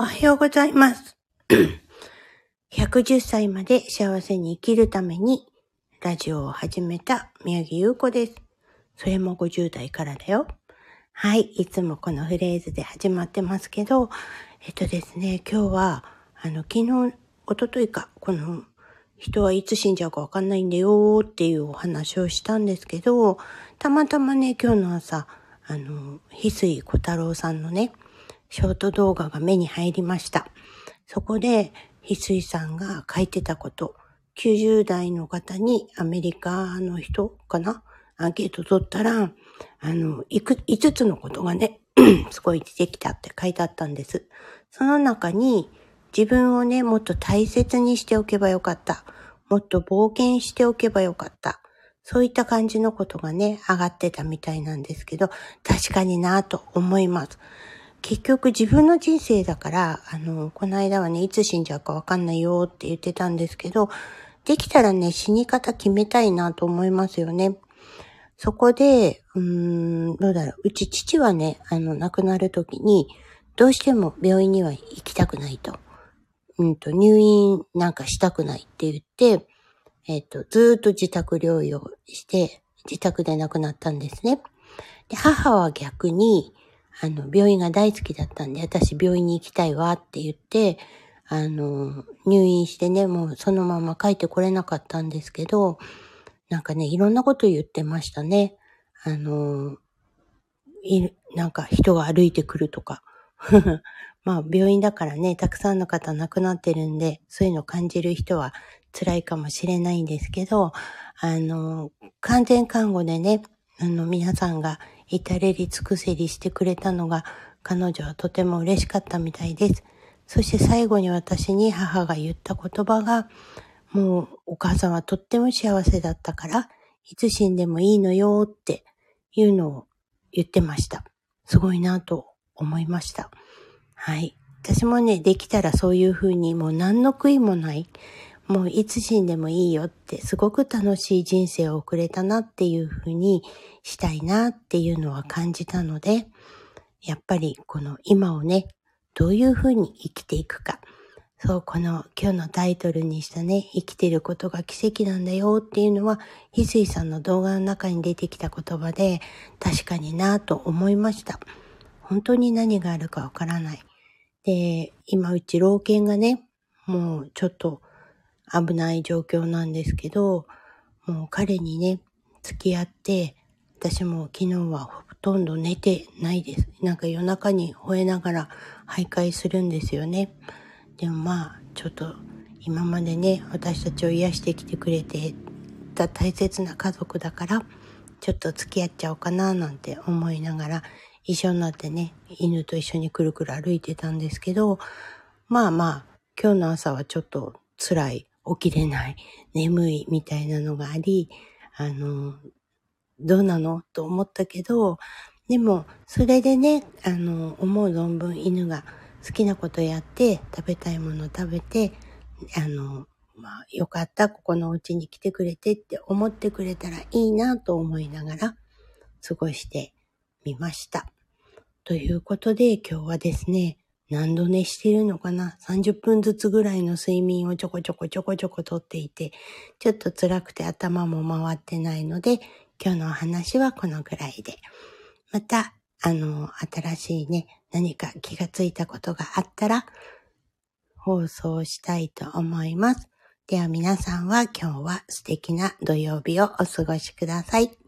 おはようございます。110歳まで幸せに生きるためにラジオを始めた宮城優子です。それも50代からだよ。はい。いつもこのフレーズで始まってますけど、えっとですね、今日は、あの、昨日、おとといか、この、人はいつ死んじゃうかわかんないんだよっていうお話をしたんですけど、たまたまね、今日の朝、あの、翡翠小太郎さんのね、ショート動画が目に入りました。そこで、翡翠さんが書いてたこと、90代の方にアメリカの人かな？アンケート取ったら、あの、いく、5つのことがね、すごい出てきたって書いてあったんです。その中に、自分をね、もっと大切にしておけばよかった。もっと冒険しておけばよかった。そういった感じのことがね、上がってたみたいなんですけど、確かになぁと思います。結局自分の人生だから、あの、この間はね、いつ死んじゃうかわかんないよって言ってたんですけど、できたらね、死に方決めたいなと思いますよね。そこで、うーん、どうだろう。うち父はね、あの、亡くなるときに、どうしても病院には行きたくないと。うんと、入院なんかしたくないって言って、えっ、と、ずっと自宅療養して、自宅で亡くなったんですね。で、母は逆に、あの、病院が大好きだったんで、私病院に行きたいわって言って、あの、入院してね、もうそのまま帰ってこれなかったんですけど、なんかね、いろんなこと言ってましたね。あの、いなんか人が歩いてくるとか。まあ、病院だからね、たくさんの方亡くなってるんで、そういうの感じる人は辛いかもしれないんですけど、あの、完全看護でね、あの、皆さんが至れり尽くせりしてくれたのが、彼女はとても嬉しかったみたいです。そして最後に私に母が言った言葉が、もうお母さんはとっても幸せだったから、いつ死んでもいいのよっていうのを言ってました。すごいなと思いました。はい。私もね、できたらそういうふうにもう何の悔いもない、もういつ死んでもいいよってすごく楽しい人生を送れたなっていうふうにしたいなっていうのは感じたので、やっぱりこの今をね、どういうふうに生きていくか。そう、この今日のタイトルにしたね、生きてることが奇跡なんだよっていうのは、翡翠さんの動画の中に出てきた言葉で、確かになぁと思いました。本当に何があるかわからない。で、今うち老犬がね、もうちょっと危ない状況なんですけど、もう彼にね、付き合って、私も昨日はほとんど寝てないです。なんか夜中に吠えながら徘徊するんですよね。でもまあ、ちょっと今までね、私たちを癒してきてくれてた大切な家族だから、ちょっと付き合っちゃおうかななんて思いながら、一緒になってね、犬と一緒にくるくる歩いてたんですけど、まあまあ、今日の朝はちょっと辛い、起きれない、眠いみたいなのがあり、あの、どうなの？と思ったけど、でも、それでね、あの、思う存分犬が好きなことやって、食べたいもの食べて、あの、まあ、よかった、ここのお家に来てくれてって思ってくれたらいいなと思いながら過ごしてみました。ということで今日はですね、何度寝してるのかな ?30 分ずつぐらいの睡眠をちょこちょこちょこちょことっていて、ちょっと辛くて頭も回ってないので、今日のお話はこのぐらいで。また、あの、新しいね、何か気がついたことがあったら、放送したいと思います。では皆さんは今日は素敵な土曜日をお過ごしください。